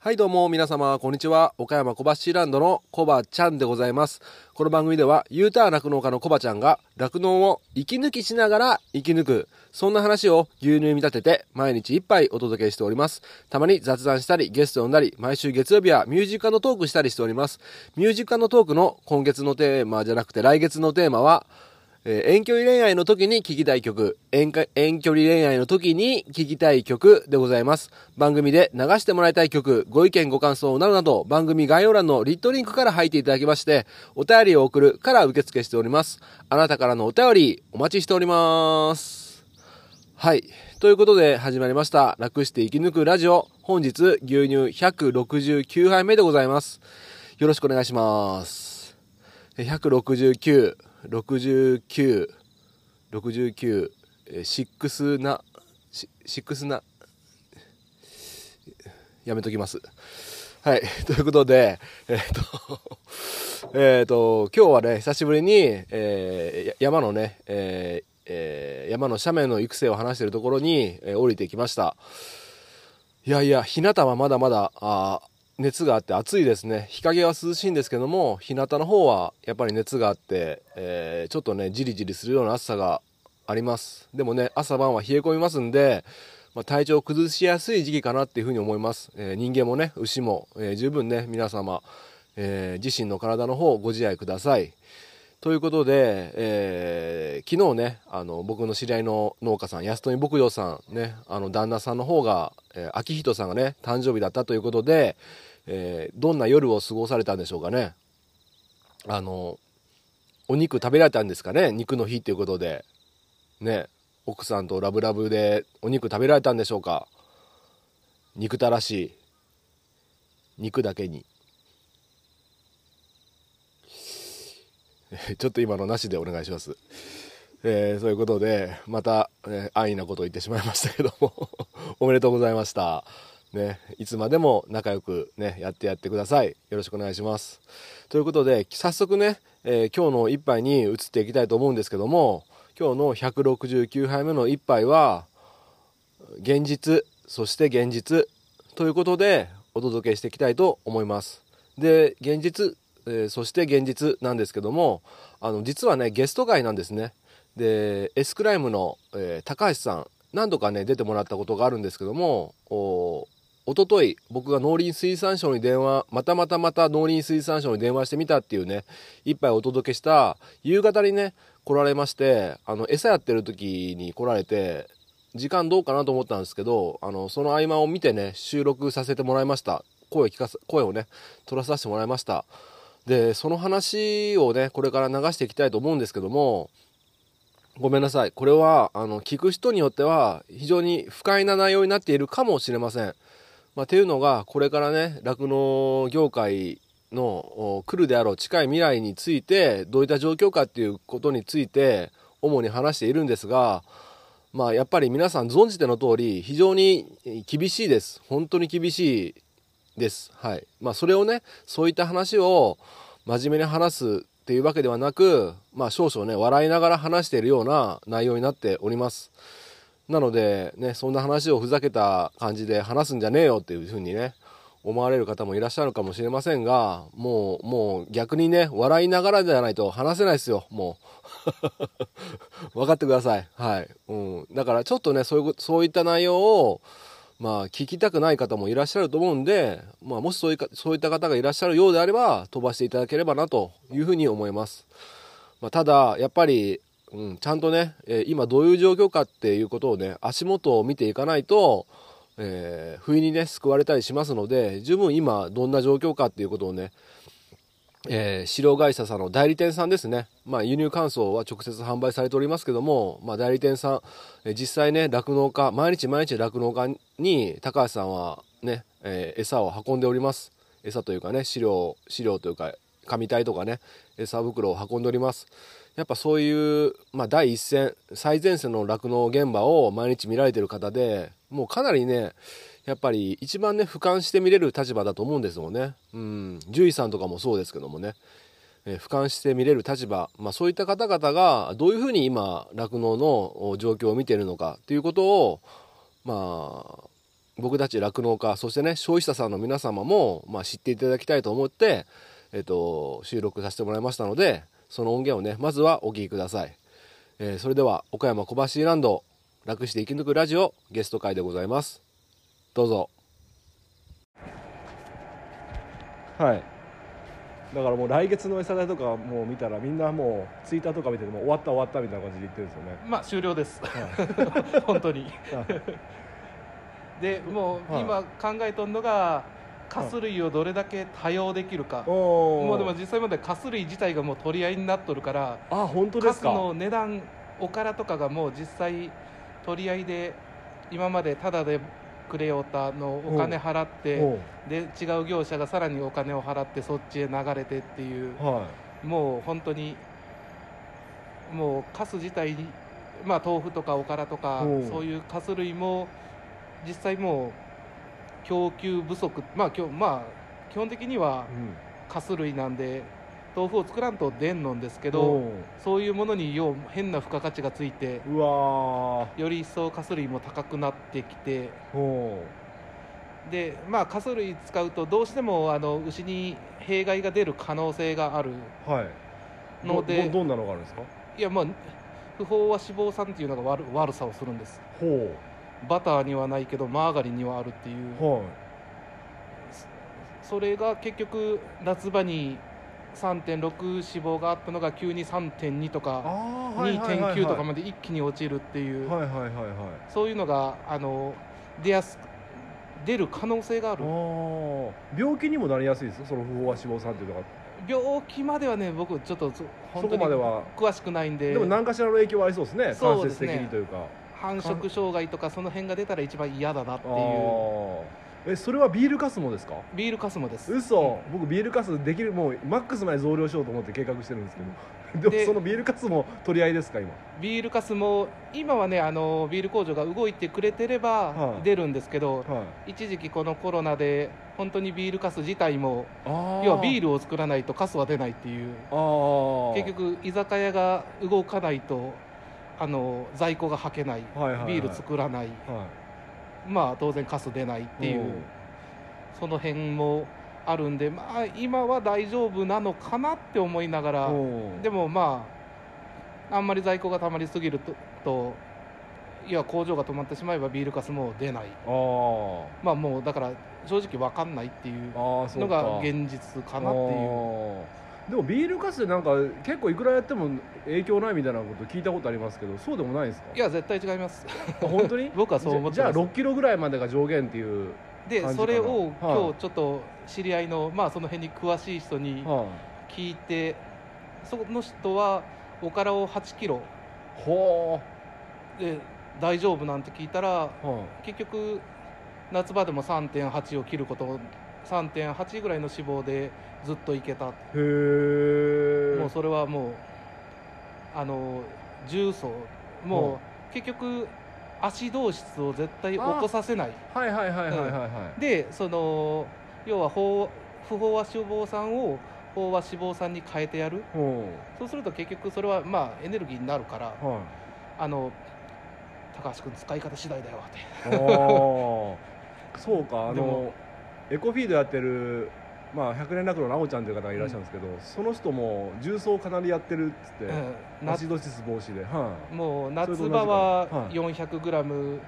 はいどうも皆様こんにちは。岡山小橋ランドのコバちゃんでございます。この番組では U ターン酪農家のコバちゃんが酪農を息抜きしながら生き抜くそんな話を牛乳に見立てて毎日一杯お届けしております。たまに雑談したりゲスト呼んだり毎週月曜日はミュージカルトークしたりしております。ミュージカルトークの今月のテーマじゃなくて来月のテーマはえー遠距離恋愛の時に聴きたい曲遠、遠距離恋愛の時に聴きたい曲でございます。番組で流してもらいたい曲、ご意見ご感想などなど、番組概要欄のリットリンクから入っていただきまして、お便りを送るから受付しております。あなたからのお便り、お待ちしております。はい。ということで始まりました。楽して生き抜くラジオ。本日、牛乳169杯目でございます。よろしくお願いします。169、69、69、えーシックスな、シシックスな、やめときます。はい。ということで、えっ、と、えっと、今日はね、久しぶりに、えー山のね、えー山の斜面の育成を話しているところに、えー降りてきました。いやいや、日向はまだまだ、あ熱があって暑いですね。日陰は涼しいんですけども、日向の方はやっぱり熱があって、えーちょっとね、じりじりするような暑さがあります。でもね、朝晩は冷え込みますんで、まあ、体調を崩しやすい時期かなっていうふうに思います。えー人間もね、牛も、えー十分ね、皆様、え自身の体の方ご自愛ください。ということで、えー昨日ね、あの、僕の知り合いの農家さん、安富牧場さん、ね、あの、旦那さんの方が、えー秋人さんがね、誕生日だったということで、えーどんな夜を過ごされたんでしょうかね。あの、お肉食べられたんですかね、肉の日ということで。ね、奥さんとラブラブでお肉食べられたんでしょうか？憎たらしい。肉だけに。ちょっと今のなしでお願いします。えーそういうことで、また、えー安易なことを言ってしまいましたけども、おめでとうございました。ね、いつまでも仲良くね、やってやってください。よろしくお願いします。ということで、早速ね、えー今日の一杯に移っていきたいと思うんですけども、今日の169杯目の一杯は、現実、そして現実ということでお届けしていきたいと思います。で、現実、えーそして現実なんですけども、あの、実はね、ゲスト会なんですね。で、エスクライムの、えー高橋さん、何度かね、出てもらったことがあるんですけども、おととい、僕が農林水産省に電話、またまたまた農林水産省に電話してみたっていうね、一杯お届けした、夕方にね、来られまして、あの、餌やってる時に来られて、時間どうかなと思ったんですけど、あの、その合間を見てね、収録させてもらいました。声聞かせ、声をね、取らさせてもらいました。で、その話をね、これから流していきたいと思うんですけども、ごめんなさい。これは、あの、聞く人によっては、非常に不快な内容になっているかもしれません。まあ、ていうのが、これからね、酪農業界の来るであろう近い未来について、どういった状況かっていうことについて、主に話しているんですが、まあ、やっぱり皆さん存じての通り、非常に厳しいです。本当に厳しいです。はい。まあ、それをね、そういった話を真面目に話すっていうわけではなく、まあ、少々ね、笑いながら話しているような内容になっております。なので、ね、そんな話をふざけた感じで話すんじゃねえよっていうふうにね、思われる方もいらっしゃるかもしれませんが、もう、もう逆にね、笑いながらじゃないと話せないですよ、もう。分かってください。はい。うん。だからちょっとね、そういう、そういった内容を、まあ、聞きたくない方もいらっしゃると思うんで、まあ、もしそういか、そういった方がいらっしゃるようであれば、飛ばしていただければなというふうに思います。まあ、ただ、やっぱり、うん、ちゃんとね、えー今どういう状況かっていうことをね、足元を見ていかないと、えー不意にね、救われたりしますので、十分今どんな状況かっていうことをね、えー、飼料会社さんの代理店さんですね。まあ、輸入乾燥は直接販売されておりますけども、まあ、代理店さん、えー実際ね、酪農家、毎日毎日酪農家に高橋さんはね、えー餌を運んでおります。餌というかね、飼料、飼料というか、紙体とかね、餌袋を運んでおります。やっぱそういう、まあ、第一線、最前線の酪農現場を毎日見られてる方で、もうかなりね、やっぱり一番ね、俯瞰して見れる立場だと思うんですよね。うん。獣医さんとかもそうですけどもね。えー俯瞰して見れる立場、まあ、そういった方々がどういうふうに今酪農の状況を見てるのかということをまあ僕たち酪農家そしてね消費者さんの皆様も、まあ、知っていただきたいと思って、えっと、収録させてもらいましたのでその音源をねまずはお聴きください、えー、それでは岡山小橋ランド楽して生き抜くラジオゲスト会でございます。どうぞ。はい。だからもう来月の餌代とかもう見たらみんなもうツイッターとか見てても終わった終わったみたいな感じで言ってるんですよね。まあ終了です、はい、本当に。でもう今考えとんのがカス類をどれだけ多用できるか、もうでも実際までカス類自体がもう取り合いになっとるからあ本当ですか？カスの値段おからとかがもう実際取り合いで今までタダでくれようたのお金払ってで違う業者がさらにお金を払ってそっちへ流れてっていう、はい、もう本当にもうカス自体に、まあ、豆腐とかおからとかそういうカス類も実際もう供給不足、まあ、まあ基本的にはカス類なんで。豆腐を作らんと出んのんですけどそういうものによう変な付加価値がついてうわより一層かす類も高くなってきてでまあかす類使うとどうしてもあの牛に弊害が出る可能性があるので、はい、どんなのがあるんですか？いやまあ不飽和脂肪酸っていうのが悪悪さをするんですバターにはないけどマーガリンにはあるっていう、はい、それが結局夏場に3.6脂肪があったのが急に3.2とか2.9とかまで一気に落ちるっていう。そういうのがあの出やす出る可能性がある。病気にもなりやすいですその不飽和脂肪酸っていうのが。病気まではね僕ちょっと本当に詳しくないんで。でも何かしらの影響はありそうですね。間接的にというか繁殖障害とかその辺が出たら一番嫌だなっていう。えそれはビールカスモですか？ビールカスモです。嘘、うん、僕ビールカスできるもうマックスまで増量しようと思って計画してるんですけど。でもそのビールカスも取り合いですか今？ビールカスも今はねあのビール工場が動いてくれてれば出るんですけど、はい、一時期このコロナで本当にビールカス自体も要はビールを作らないとカスは出ないっていう。結局居酒屋が動かないとあの在庫がはけない、ビール作らない、はい。まあ当然カス出ないっていう。その辺もあるんでまあ今は大丈夫なのかなって思いながらでもまああんまり在庫がたまりすぎるとといや工場が止まってしまえばビールカスも出ない。まあもうだから正直分かんないっていうのが現実かなっていうでもビールカスでなんか結構いくらやっても影響ないみたいなこと聞いたことありますけどそうでもないですか？いや絶対違います。本当に？僕はそう思ってじゃあ6キロぐらいまでが上限っていうでそれを今日ちょっと知り合いの、まあその辺に詳しい人に聞いて、その人はおからを8キロほう。で大丈夫なんて聞いたら、結局夏場でも3.8を切ること3.8ぐらいの脂肪でずっといけたへえもうそれはもうあの重曹。もう結局足動質を絶対起こさせない。はいはいはいはいはい、はい、でその要は不飽和脂肪酸を飽和脂肪酸に変えてやる。そうすると結局それはまあエネルギーになるから、はい、あの高橋君使い方次第だよって。そうか。あの エコフィードやってるまあ、百年楽のなおちゃんという方がいらっしゃるんですけど、うん、その人も重曹かなりやってるっつって、うん、アシドシス防止で、はい、もう夏場は 400g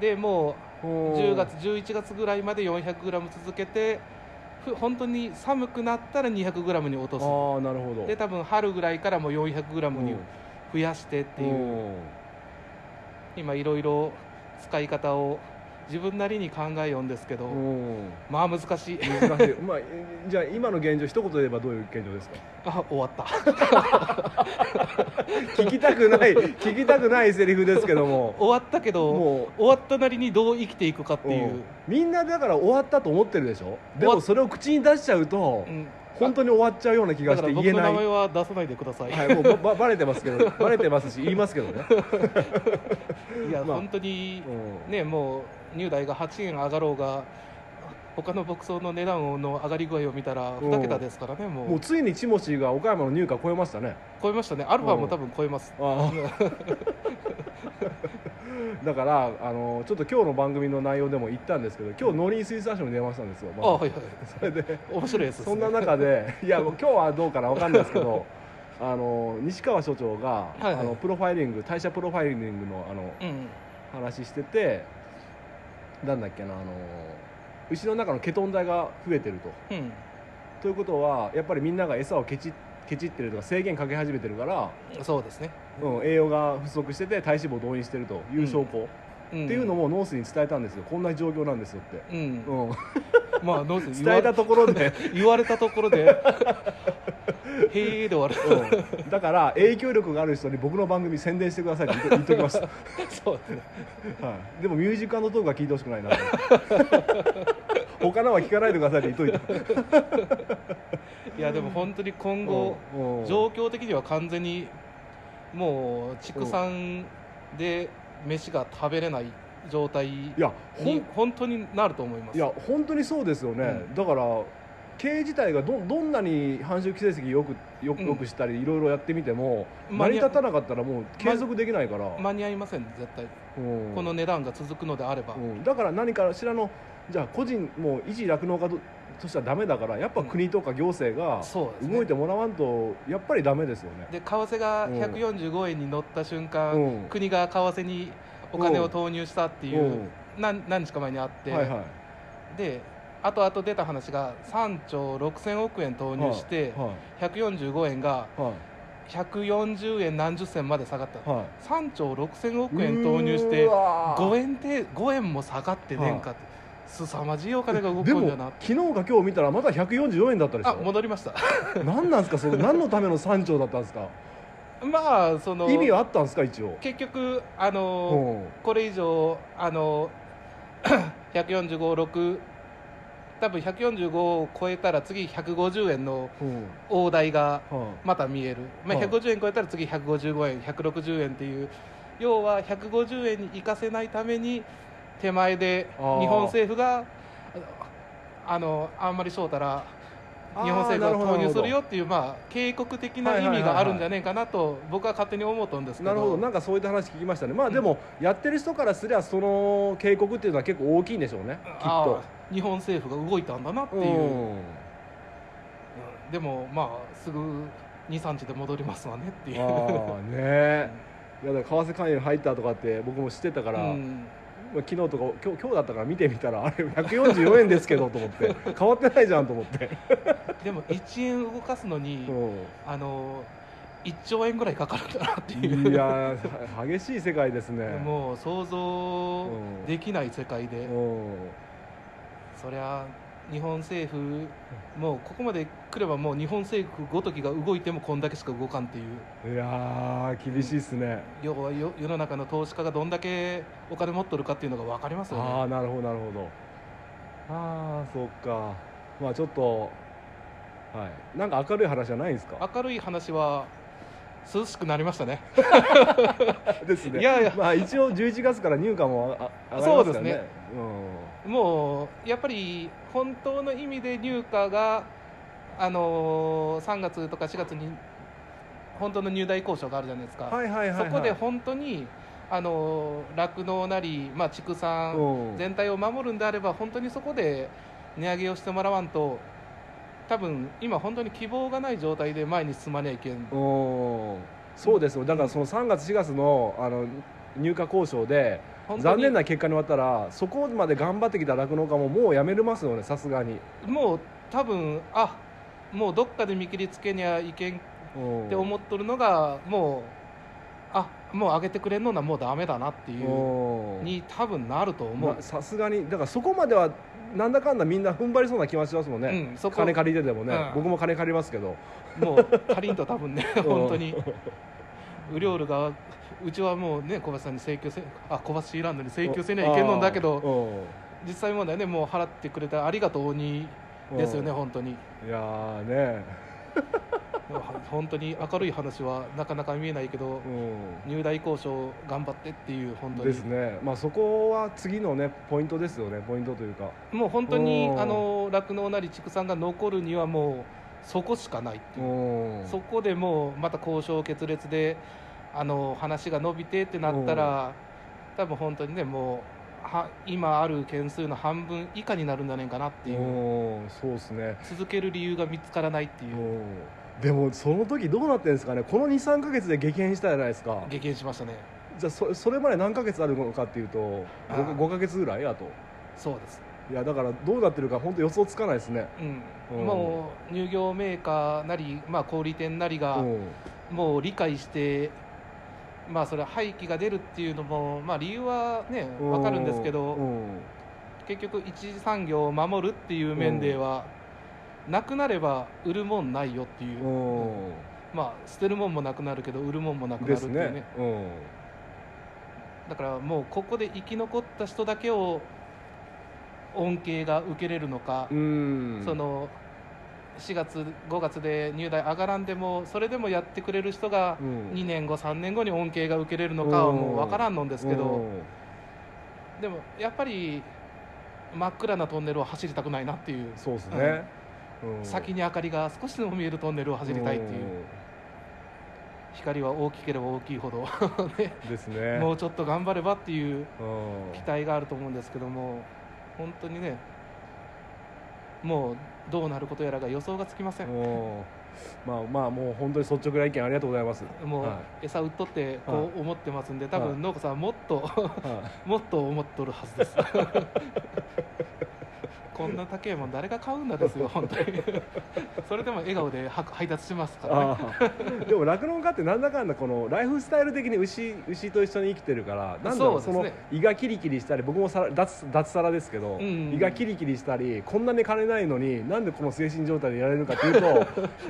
でもう10月11月ぐらいまで 400g 続けて本当に寒くなったら 200g に落とす。あなるほど。で多分春ぐらいからもう 400g に増やしてっていう。今いろいろ使い方を自分なりに考えようんですけど、まあ難しい。まあ、じゃあ今の現状一言で言えばどういう現状ですか？あ終わった。聞きたくない聞きたくないセリフですけども。終わったけどもう。終わったなりにどう生きていくかっていう。みんなだから終わったと思ってるでしょ？でもそれを口に出しちゃうと、うん。本当に終わっちゃうような気がして言えない。僕の名前は出さないでください、はい、もうばばれてますけどばれてますし言いますけどね。いや、まあ、本当に、うん、ねもう入代が8円上がろうが他の牧草の値段の上がり具合を見たら2桁ですからね、もう。もうついにチモシーが岡山の入荷超えましたね。超えましたね。アルファも多分超えます、だからあのちょっと今日の番組の内容でも言ったんですけど今日農林水産省に電話したんですよ、まあ、あはいはいそれで。面白いです、ね、そんな中でいや今日はどうかな分かんないですけど あの西川所長が、はいはい、あのプロファイリング代謝プロファイリングのあの、うん、話しててなんだっけなあの牛の中のケトン体が増えてると、うん、ということはやっぱりみんなが餌をケチケチってるとか制限かけ始めてるからそうですね、うん、栄養が不足してて体脂肪を動員してるという証拠、うん、っていうのもノースに伝えたんですよ。こんな状況なんですよって、うん、うん、まあノース 伝えたところで。言われたところで へえで終わる、うん、だから影響力がある人に僕の番組宣伝してくださいって言っときました そうですね、はい、でもミュージックトークは聞いてほしくないな。他のは聞かないでくださいって言っといて。いやでも本当に今後状況的には完全にもう畜産で飯が食べれない状態に本当になると思います。いや本当にそうですよね、うん、だから経営自体がどどんなに繁殖成績よくよくよくしたりいろいろやってみても、成り立たなかったらもう継続できないから、間に合いません絶対、この値段が続くのであれば、だから何かしらのじゃあ個人もう一酪農家としてはダメだからやっぱ国とか行政が動いてもらわんとやっぱりダメですよね。で為替が145円に乗った瞬間、うん、国が為替にお金を投入したっていう、うん、何何日か前にあって、はいはい、で後々出た話が3兆6000億円投入して、はいはい、145円が、140円何十銭まで下がった、はい、3兆6000億円投入して5円で5円も下がってねんかって、凄まじいお金が動くんだな昨日か今日見たらまだ144円だったでしょ。あ戻りました。何なんですかそれ。何のための3兆だったんですか。まあその意味はあったんですか一応。結局あのこれ以上あの 1456多分145を超えたら次150円の大台がまた見える、まあ、150円超えたら次155円160円っていう。要は150円に行かせないために手前で日本政府があのあんまりそうたら日本政府が投入するよっていうまあ警告的な意味があるんじゃねえかなと僕は勝手に思うとんですけど。なるほどなんかそういった話聞きましたね。まあでも、やってる人からすりゃその警告っていうのは結構大きいんでしょうね。きっと。日本政府が動いたんだなっていう、でもまあすぐ23日で戻りますわねっていう。ああねいや為替介入入ったとかって僕も知ってたから、うん昨日とか今日今日だったから見てみたらあれ144円ですけどと思って変わってないじゃんと思って。でも1円動かすのに、あの1兆円ぐらいかかるんだなっていう。いや激しい世界ですね。もう想像できない世界で、そりゃ日本政府もうここまで来ればもう日本政府ごときが動いてもこんだけしか動かんっていう。いや厳しいっすね。要は世の中の投資家がどんだけお金持っとるかっていうのが分かりますよね。ああなるほどなるほど。ああそっか。まあちょっとはい。なんか明るい話じゃないんですか？明るい話は涼しくなりましたね。ですね。いやいや。まあ一応11月から入荷も上がりますからね。そうですね、うん、もうやっぱり本当の意味で入荷があのー、3月とか4月に本当の入台交渉があるじゃないですか、はいはいはいはい、そこで本当にあの酪農なり、まあ、畜産全体を守るんであれば本当にそこで値上げをしてもらわんと多分今本当に希望がない状態で前に進まにゃいけん。そうですよ。だからその3月4月のあの入荷交渉で残念な結果に終わったらそこまで頑張ってきた酪農家ももうやめれますよねさすがに。もう多分あもうどっかで見切りつけにゃいけんって思っとるのがもうあもう上げてくれんのなもうダメだなっていうに多分なると思う。さすがにだからそこまではなんだかんだみんな踏ん張りそうな気がしますもんね、うん、金借りてでもね、うん、僕も金借りますけど。もう借りんと多分ね 本当にウリョールがうちはもうね小林さんに請求せあ小橋ランドに請求せにはいけんのんだけど実際問題ねもう払ってくれたありがとうにですよね本当に。いやね。本当に明るい話はなかなか見えないけど、う。ん、入大交渉頑張ってっていう本当に。ですね、まあ、そこは次のねポイントですよねポイントというか。もう本当に酪農なり畜産が残るにはもうそこしかないっていう。そこでもうまた交渉決裂であの話が伸びてってなったら、多分本当にねもうは今ある件数の半分以下になるんじゃないかなっていう。そうですね。続ける理由が見つからないっていう。でもその時どうなってるんですかね？この23か月で激変したじゃないですか。激変しましたね。じゃあそそれまで何ヶ月あるのかっていうと 5, 5ヶ月ぐらいあと。そうですいやだからどうなってるか本当予想つかないですね、うん、もう乳業メーカーなり、まあ、小売店なりがもう理解してまあそれ廃棄が出るっていうのも、まあ、理由はね分かるんですけど結局一次産業を守るっていう面ではなくなれば売るもんないよっていう。まあ捨てるもんもなくなるけど売るもんもなくなるっていうね、ね、だからもうここで生き残った人だけを恩恵が受けれるのかその4月5月で入代上がらんでもそれでもやってくれる人が2年後3年後に恩恵が受けれるのかはもう分からんのんですけどでもやっぱり真っ暗なトンネルを走りたくないなっていう。そうですね、うん、先に明かりが少しでも見えるトンネルを走りたいっていう。光は大きければ大きいほど。ね、ですね。もうちょっと頑張ればっていう期待があると思うんですけども本当にねもうどうなることやらが予想がつきません。まあまあもう本当に率直な意見ありがとうございます。もう、はい、餌売っとってこう思ってますんで、多分農家さんはもっと、もっと思っとるはずです。こんな高いもん誰が買うんだですよ本当に。それでも笑顔で配達しますからね。でも酪農家ってなんだかんだこのライフスタイル的に牛牛と一緒に生きてるからなんだろうそ、ね,、の胃がキリキリしたり僕もさ脱脱サラですけど、うんうん、胃がキリキリしたりこんなに金ないのになんでこの精神状態でいられるかというと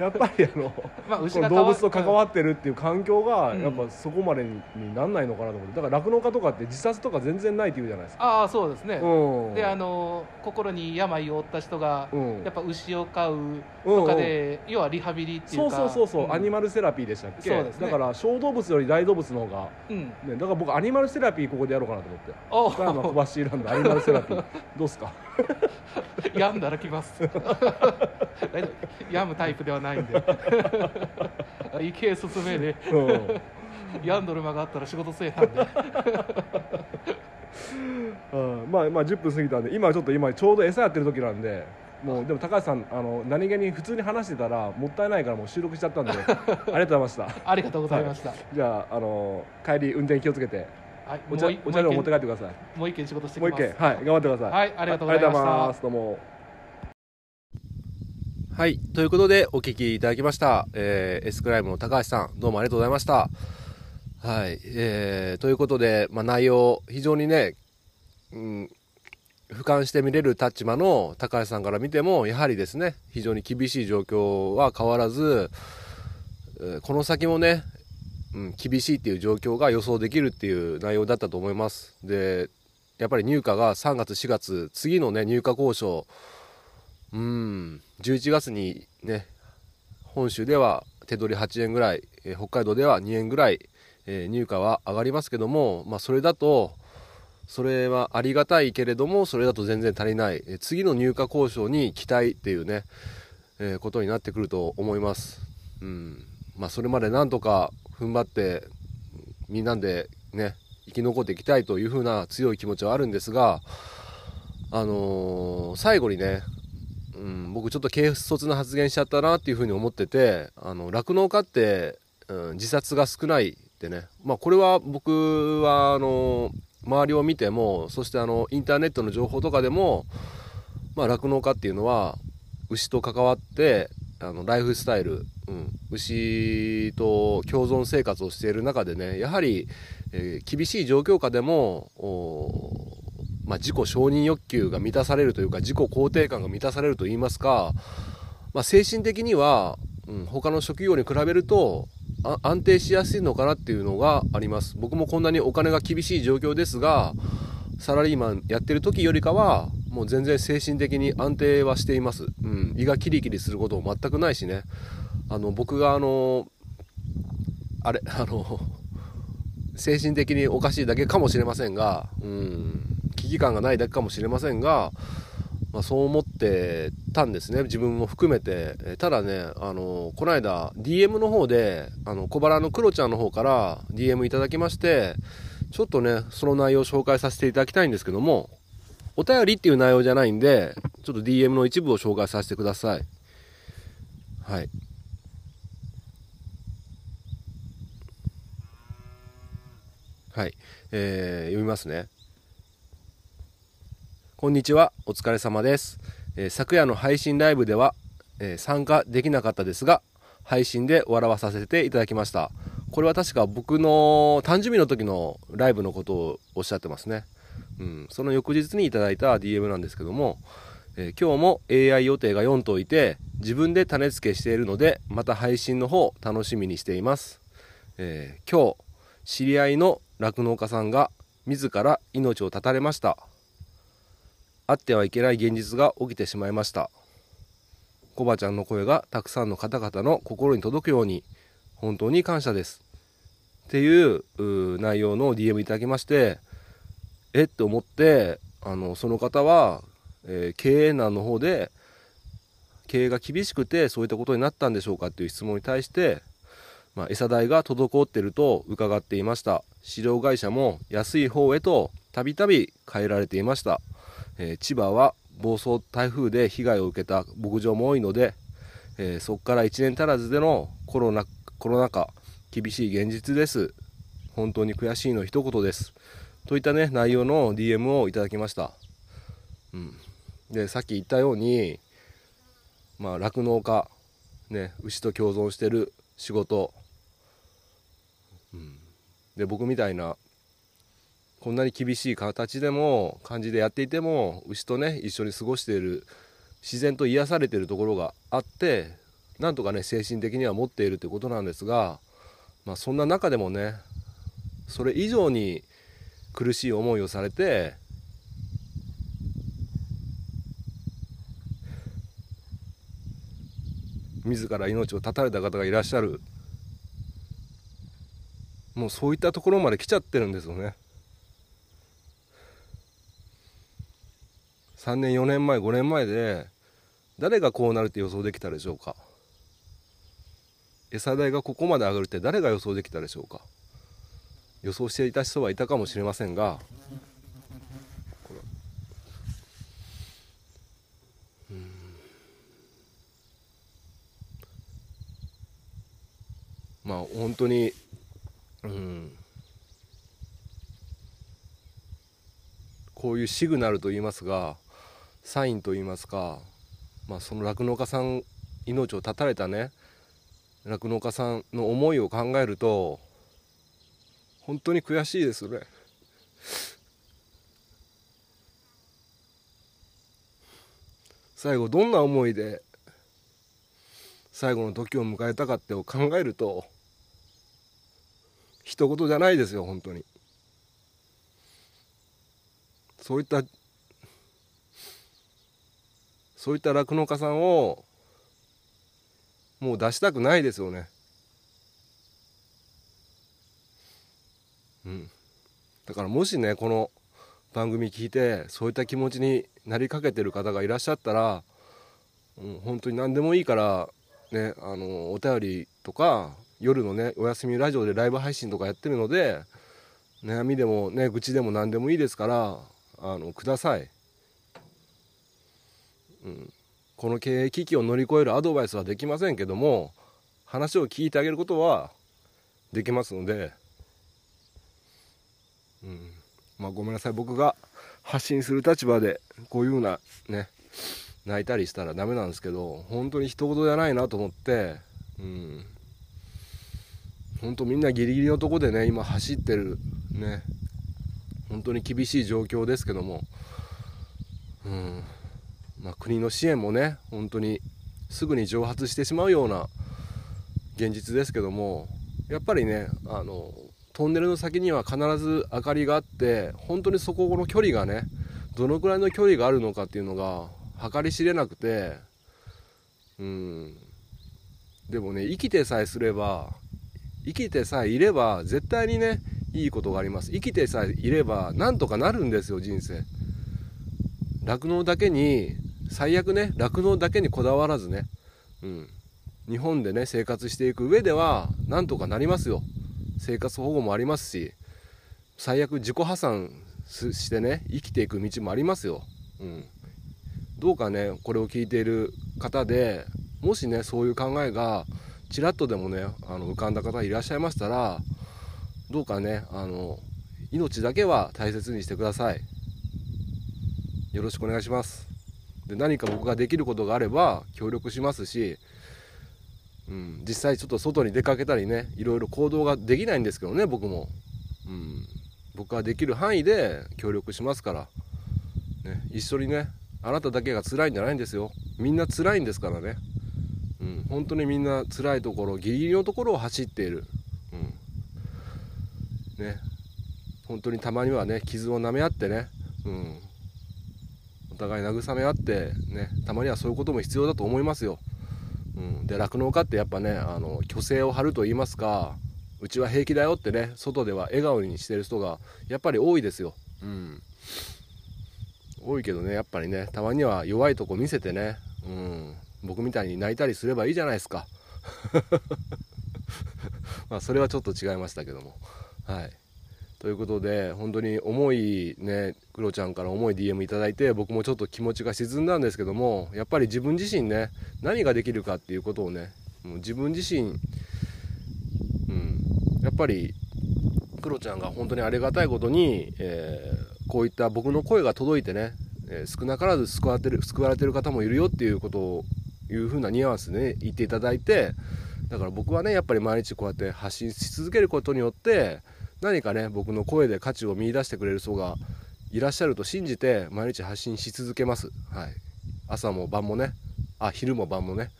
やっ ぱりあの、まあ、牛動物と関わってるっていう環境がやっぱそこまでになんないのかなと思って。だから酪農家とかって自殺とか全然ないっていうじゃないですか。ああそうですね、うん、であの心に病を負った人が、やっぱ牛を飼うとかで、要はリハビリっていうか。そうそうそうそう、アニマルセラピーでしたっけ？そうです、ね、だから小動物より大動物の方が、うん。ね、だから僕アニマルセラピーここでやろうかなと思って。岡山小橋ランドアニマルセラピー。どうすか？病んだら来ます。病むタイプではないんで。意見進めで、病ん。どる間があったら仕事せえなんで うん、まあまあ10分過ぎたんで今ちょっと今ちょうど餌やってる時なんでもうでも高橋さんあの何気に普通に話してたらもったいないからもう収録しちゃったんで ありがとうございました。ありがとうございました、はい、じゃああの帰り運転気をつけてはい、お茶お茶を持って帰ってください。もう一件仕事してもう一件はい。頑張ってください。はい。ありがとうございます。どうもはい。ということでお聞きいただきました、えー、エスクライムの高橋さんどうもありがとうございました。はい、えー、ということで、まあ、内容非常にねうん、俯瞰して見れる立場の高橋さんから見てもやはりですね非常に厳しい状況は変わらずこの先もね、うん、厳しいっていう状況が予想できるっていう内容だったと思います。でやっぱり入荷が3月4月次のね入荷交渉うん。11月にね本州では手取り8円ぐらい、え北海道では2円ぐらい、えー、入荷は上がりますけども、まあ、それだとそれはありがたいけれどもそれだと全然足りないえ次の入荷交渉に期待っていうね、え、ことになってくると思います、うん。まあ、それまでなんとか踏ん張ってみんなでね生き残っていきたいというふうな強い気持ちはあるんですがあの、最後にね、うん、僕ちょっと軽率な発言しちゃったなっていうふうに思ってて酪農家って、うん、自殺が少ないってね。まあこれは僕はあの周りを見てもそしてあのインターネットの情報とかでも酪農、まあ、家っていうのは牛と関わってあのライフスタイル、うん、牛と共存生活をしている中でねやはり、えー、厳しい状況下でもまあ、自己承認欲求が満たされるというか自己肯定感が満たされるといいますか、まあ、精神的には、うん、他の職業に比べると安定しやすいのかなっていうのがあります。僕もこんなにお金が厳しい状況ですがサラリーマンやってる時よりかはもう全然精神的に安定はしています、うん、胃がキリキリすることも全くないしね。あの僕があのあれあの精神的におかしいだけかもしれませんが、うん、危機感がないだけかもしれませんがまあ、そう思ってたんですね自分も含めてただねあのこの間 DM の方であの小腹のクロちゃんの方から DM いただきましてちょっとね、その内容を紹介させていただきたいんですけども、お便りっていう内容じゃないんで、ちょっと DM の一部を紹介させてください。はい。はい。えー、読みますね。こんにちは。お疲れ様です。えー、昨夜の配信ライブでは、えー、参加できなかったですが、配信で笑わさせていただきました。これは確か僕の誕生日の時のライブのことをおっしゃってますね。うん、その翌日にいただいた DM なんですけども、えー、今日も AI 予定が4といて自分で種付けしているのでまた配信の方楽しみにしています、え、今日知り合いの酪農家さんが自ら命を絶たれましたあってはいけない現実が起きてしまいました。コバちゃんの声がたくさんの方々の心に届くように本当に感謝です。っていう内容の DM いただきましてえって思ってあのその方は、えー、経営難の方で経営が厳しくてそういったことになったんでしょうかっていう質問に対して、まあ、餌代が滞っていると伺っていました。飼料会社も安い方へとたびたび変えられていました、え、千葉は暴走台風で被害を受けた牧場も多いので、え、そこから1年足らずでのコロナコロナ禍厳しい現実です。本当に悔しいの一言です。といったね内容の DM をいただきました、うん、でさっき言ったようにまあ酪農家ね牛と共存してる仕事、うん、で僕みたいなこんなに厳しい形でも感じでやっていても牛とね一緒に過ごしている自然と癒されているところがあってなんとかね精神的には持っているということなんですが、まあ、そんな中でもねそれ以上に苦しい思いをされて自ら命を絶たれた方がいらっしゃる。もうそういったところまで来ちゃってるんですよね。3年4年前5年前で誰がこうなるって予想できたでしょうか？餌代がここまで上がるって誰が予想できたでしょうか？予想していた人はいたかもしれませんが。まあ本当にうん。こういうシグナルといいますがサインといいますか、まあ、その酪農家さん命を絶たれたね酪農家さんの思いを考えると本当に悔しいですね。最後どんな思いで最後の時を迎えたかってを考えると一言じゃないですよ本当にそういったそういった酪農家さんをもう出したくないですよね。うん、だからもしねこの番組聞いてそういった気持ちになりかけてる方がいらっしゃったら、うん、本当に何でもいいからねあのお便りとか夜のねお休みラジオでライブ配信とかやってるので悩みでもね愚痴でも何でもいいですからあのください、この経営危機を乗り越えるアドバイスはできませんけども話を聞いてあげることはできますので。うん。まあ、ごめんなさい。僕が発信する立場でこういうふうなね泣いたりしたらダメなんですけど本当に一言じゃないなと思ってうん。本当みんなギリギリのとこでね今走ってるね。本当に厳しい状況ですけども。うん。まあ、国の支援もね本当にすぐに蒸発してしまうような現実ですけどもやっぱりねあのトンネルの先には必ず明かりがあって本当にそこの距離がねどのくらいの距離があるのかっていうのが計り知れなくてうん。でもね生きてさえすれば生きてさえいれば絶対にねいいことがあります。生きてさえいればなんとかなるんですよ人生。酪農だけに最悪ね酪農だけにこだわらずねうん。日本でね生活していく上ではなんとかなりますよ。生活保護もありますし、最悪自己破産してね生きていく道もありますよ、うん、どうかねこれを聞いている方でもしねそういう考えがちらっとでもねあの浮かんだ方いらっしゃいましたらどうかねあの命だけは大切にしてください。よろしくお願いします。で何か僕ができることがあれば協力しますし、うん、実際ちょっと外に出かけたりねいろいろ行動ができないんですけどね僕も、うん、僕はできる範囲で協力しますから、ね、一緒にねあなただけが辛いんじゃないんですよ。みんな辛いんですからね、うん、本当にみんな辛いところギリギリのところを走っている、うん、ね本当にたまにはね傷を舐め合ってね、うん、お互い慰め合ってねたまにはそういうことも必要だと思いますよ、うん、で酪農家ってやっぱねあの虚勢を張ると言いますかうちは平気だよってね外では笑顔にしてる人がやっぱり多いですよ。うん。多いけどねやっぱりねたまには弱いとこ見せてねうん。僕みたいに泣いたりすればいいじゃないですか。まあそれはちょっと違いましたけども。はい。ということで本当に重いねクロちゃんから重い DM いただいて僕もちょっと気持ちが沈んだんですけどもやっぱり自分自身ね何ができるかっていうことをねもう自分自身うんやっぱりクロちゃんが本当にありがたいことに、えー、こういった僕の声が届いてね、えー、少なからず救われてる救われてる方もいるよっていうことをいう風なニュアンスで、ね、言っていただいてだから僕はねやっぱり毎日こうやって発信し続けることによって何かね僕の声で価値を見いだしてくれる人がいらっしゃると信じて毎日発信し続けます。はい、朝も晩もね。あ昼も晩もね。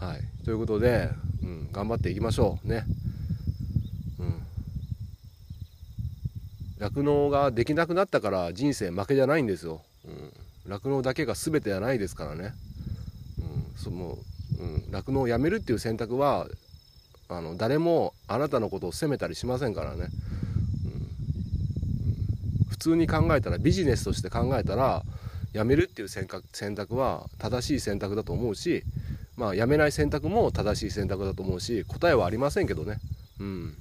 はい、ということで、うん、頑張っていきましょう。ね。酪農ができなくなったから人生負けじゃないんですよ。酪農、うん、だけが全てじゃないですからね、うん、その酪農、うん、をやめるっていう選択はあの誰もあなたのことを責めたりしませんからね、うん、普通に考えたらビジネスとして考えたらやめるっていう選択は正しい選択だと思うしまあやめない選択も正しい選択だと思うし答えはありませんけどね。うん。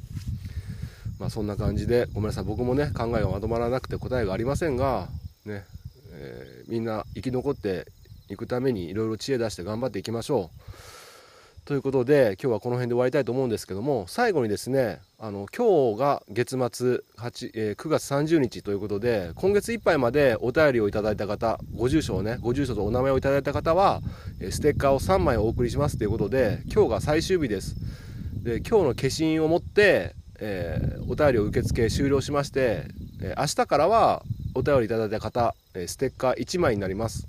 まあ、そんな感じでごめんなさい。僕もね考えがまとまらなくて答えがありませんがね、えー、みんな生き残っていくためにいろいろ知恵出して頑張っていきましょう。ということで今日はこの辺で終わりたいと思うんですけども最後にですねあの今日が月末8、えー、9月30日ということで今月いっぱいまでお便りをいただいた方ご住所をねご住所とお名前をいただいた方はステッカーを3枚お送りしますということで今日が最終日です。で今日の消印を持ってえー、お便りを受付終了しまして、え、明日からはお便りいただいた方、え、ステッカー1枚になります。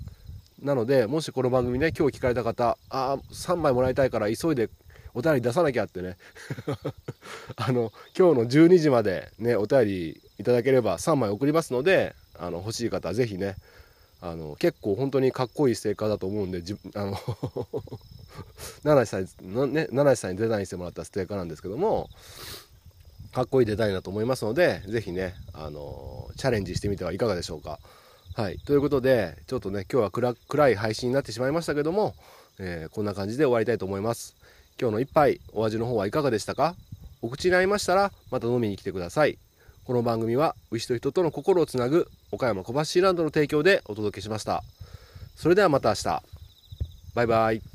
なのでもしこの番組ね今日聞かれた方ああ3枚もらいたいから急いでお便り出さなきゃってね あの今日の12時までねお便りいただければ3枚送りますのであの欲しい方是非ねあの結構本当にかっこいいステッカーだと思うんでじあの 七井さんね七井さんにデザインしてもらったステッカーなんですけどもかっこいいデザインだと思いますので、ぜひね、あのチャレンジしてみてはいかがでしょうか。はい。ということで、ちょっとね、今日は暗暗い配信になってしまいましたけども、えー、こんな感じで終わりたいと思います。今日の一杯、お味の方はいかがでしたか？お口に合いましたら、また飲みに来てください。この番組は、牛と人との心をつなぐ、岡山小橋ランドの提供でお届けしました。それではまた明日。バイバイ。